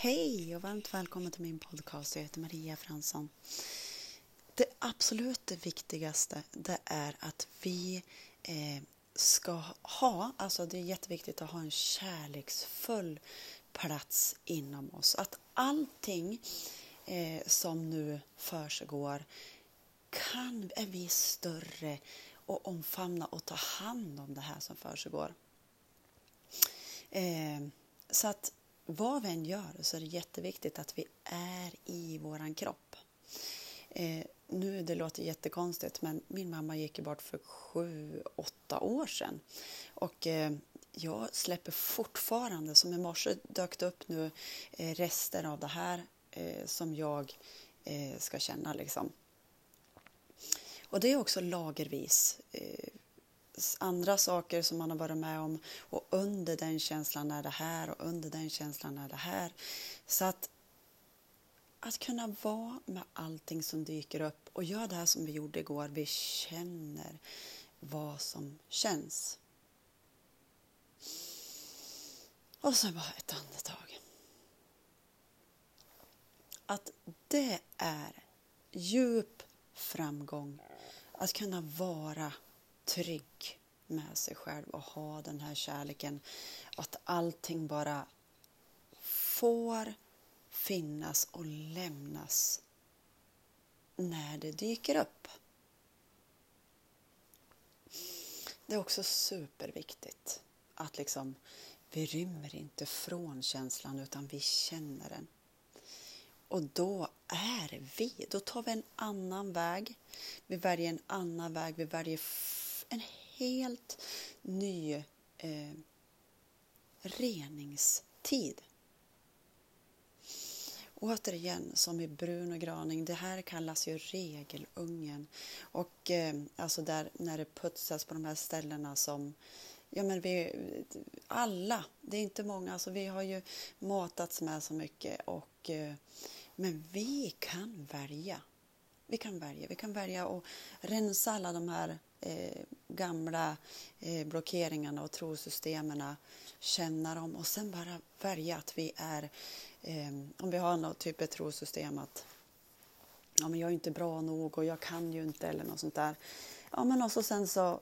Hej och varmt välkommen till min podcast. Jag heter Maria Fransson. Det absolut viktigaste det är att vi eh, ska ha, alltså det är jätteviktigt att ha en kärleksfull plats inom oss. Att allting eh, som nu försiggår kan är vi större och omfamna och ta hand om det här som försiggår. Eh, så att vad vi än gör så är det jätteviktigt att vi är i våran kropp. Eh, nu det låter jättekonstigt men min mamma gick bort för sju, åtta år sedan. Och eh, jag släpper fortfarande, som i morse dök det upp nu eh, rester av det här eh, som jag eh, ska känna liksom. Och det är också lagervis. Eh, Andra saker som man har varit med om och under den känslan är det här och under den känslan är det här. Så att, att kunna vara med allting som dyker upp och göra det här som vi gjorde igår, vi känner vad som känns. Och så bara ett andetag. Att det är djup framgång att kunna vara trygg med sig själv och ha den här kärleken. Att allting bara får finnas och lämnas när det dyker upp. Det är också superviktigt att liksom vi rymmer inte från känslan utan vi känner den. Och då är vi, då tar vi en annan väg. Vi väljer en annan väg, vi väljer en helt ny eh, reningstid. Återigen, som i brun och graning, det här kallas ju regelungen. Och eh, alltså där när det putsas på de här ställena som Ja men vi, alla, det är inte många, alltså vi har ju matats med så mycket och eh, men vi kan välja. Vi kan välja, vi kan välja att rensa alla de här eh, gamla eh, blockeringarna och trosystemen, känna dem och sen bara välja att vi är, eh, om vi har något typ av trosystem att ja, men jag är inte bra nog och jag kan ju inte eller något sånt där. Ja, men och så sen så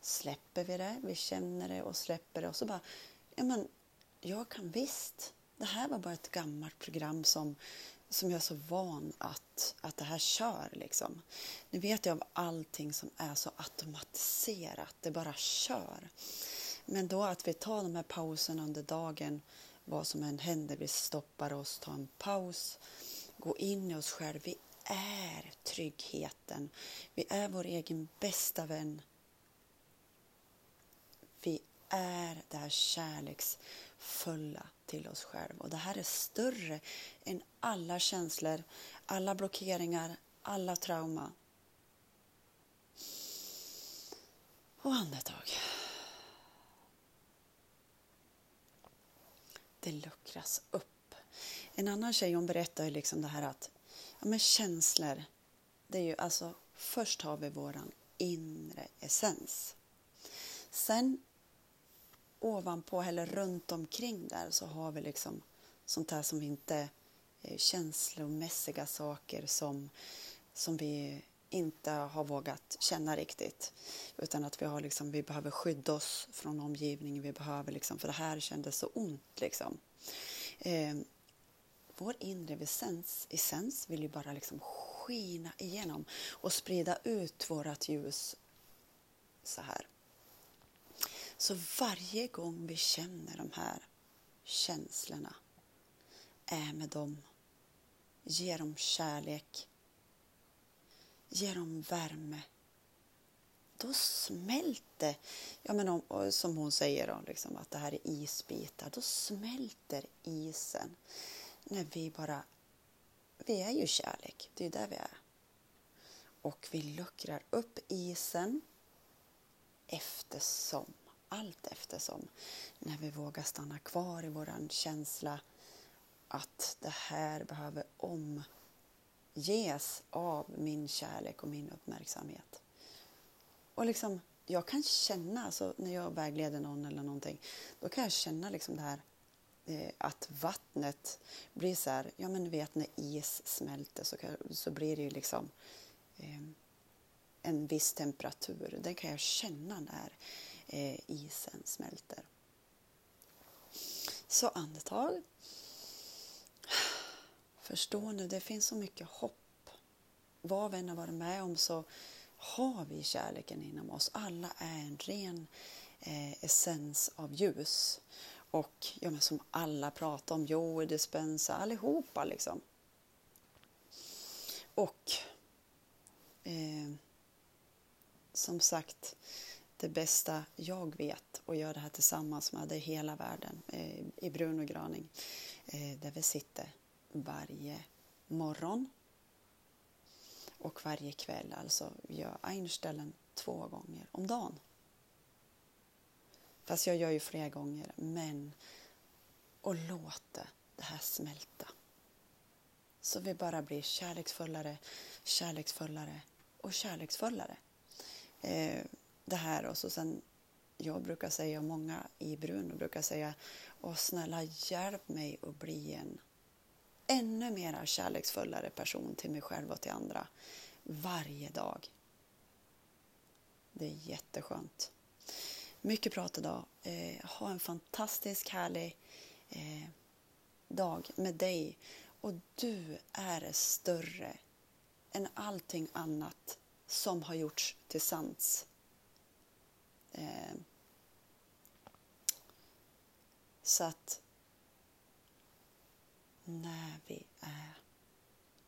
släpper vi det, vi känner det och släpper det och så bara, ja men jag kan visst. Det här var bara ett gammalt program som som jag är så van att, att det här kör. Liksom. Nu vet jag av allting som är så automatiserat, det bara kör. Men då att vi tar de här pauserna under dagen, vad som än händer, vi stoppar oss, tar en paus, går in i oss själva. Vi är tryggheten. Vi är vår egen bästa vän. Vi är det här kärleks fulla till oss själva. Och det här är större än alla känslor, alla blockeringar, alla trauma. Och andetag. Det luckras upp. En annan tjej hon berättar ju liksom det här att ja, men känslor, det är ju alltså först har vi våran inre essens. Sen ovanpå eller runt omkring där så har vi liksom sånt här som vi inte eh, känslomässiga saker som, som vi inte har vågat känna riktigt. Utan att vi, har liksom, vi behöver skydda oss från omgivningen, vi behöver liksom, för det här kändes så ont. Liksom. Eh, vår inre essens, essens vill ju bara liksom skina igenom och sprida ut vårt ljus så här. Så varje gång vi känner de här känslorna, är med dem, ger dem kärlek, ger dem värme, då smälter, ja men om, som hon säger då, liksom, att det här är isbitar, då smälter isen. När vi bara, vi är ju kärlek, det är där vi är. Och vi luckrar upp isen eftersom allt eftersom när vi vågar stanna kvar i våran känsla att det här behöver omges av min kärlek och min uppmärksamhet. Och liksom, jag kan känna, alltså, när jag vägleder någon eller någonting, då kan jag känna liksom det här eh, att vattnet blir så här, ja men ni vet när is smälter så, så blir det ju liksom eh, en viss temperatur. Den kan jag känna när eh, isen smälter. Så andetag. Förstå nu, det finns så mycket hopp. Vad vi än har varit med om så har vi kärleken inom oss. Alla är en ren eh, essens av ljus. Och ja, men som alla pratar om, Joe Dispenza, allihopa liksom. Och eh, som sagt, det bästa jag vet och gör det här tillsammans med det hela världen eh, i Bruno Graning, eh, där vi sitter varje morgon och varje kväll. Alltså vi gör Einstellen två gånger om dagen. Fast jag gör ju fler gånger, men och låta det här smälta. Så vi bara blir kärleksfullare, kärleksfullare och kärleksfullare. Eh, det här och så sen jag brukar säga och många i Bruno brukar säga Åh snälla hjälp mig att bli en ännu mer kärleksfullare person till mig själv och till andra varje dag. Det är jätteskönt. Mycket prat idag. Eh, ha en fantastisk härlig eh, dag med dig. Och du är större än allting annat som har gjorts till sans. Eh, så att när vi är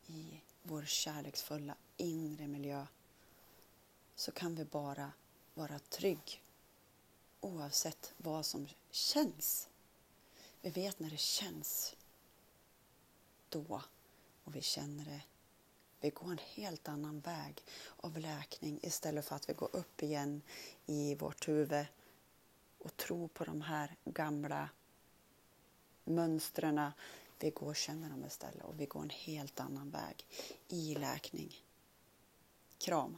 i vår kärleksfulla inre miljö så kan vi bara vara trygg oavsett vad som känns. Vi vet när det känns då och vi känner det. Vi går en helt annan väg av läkning istället för att vi går upp igen i vårt huvud och tror på de här gamla mönstren. Vi går och känner dem istället och vi går en helt annan väg i läkning. Kram!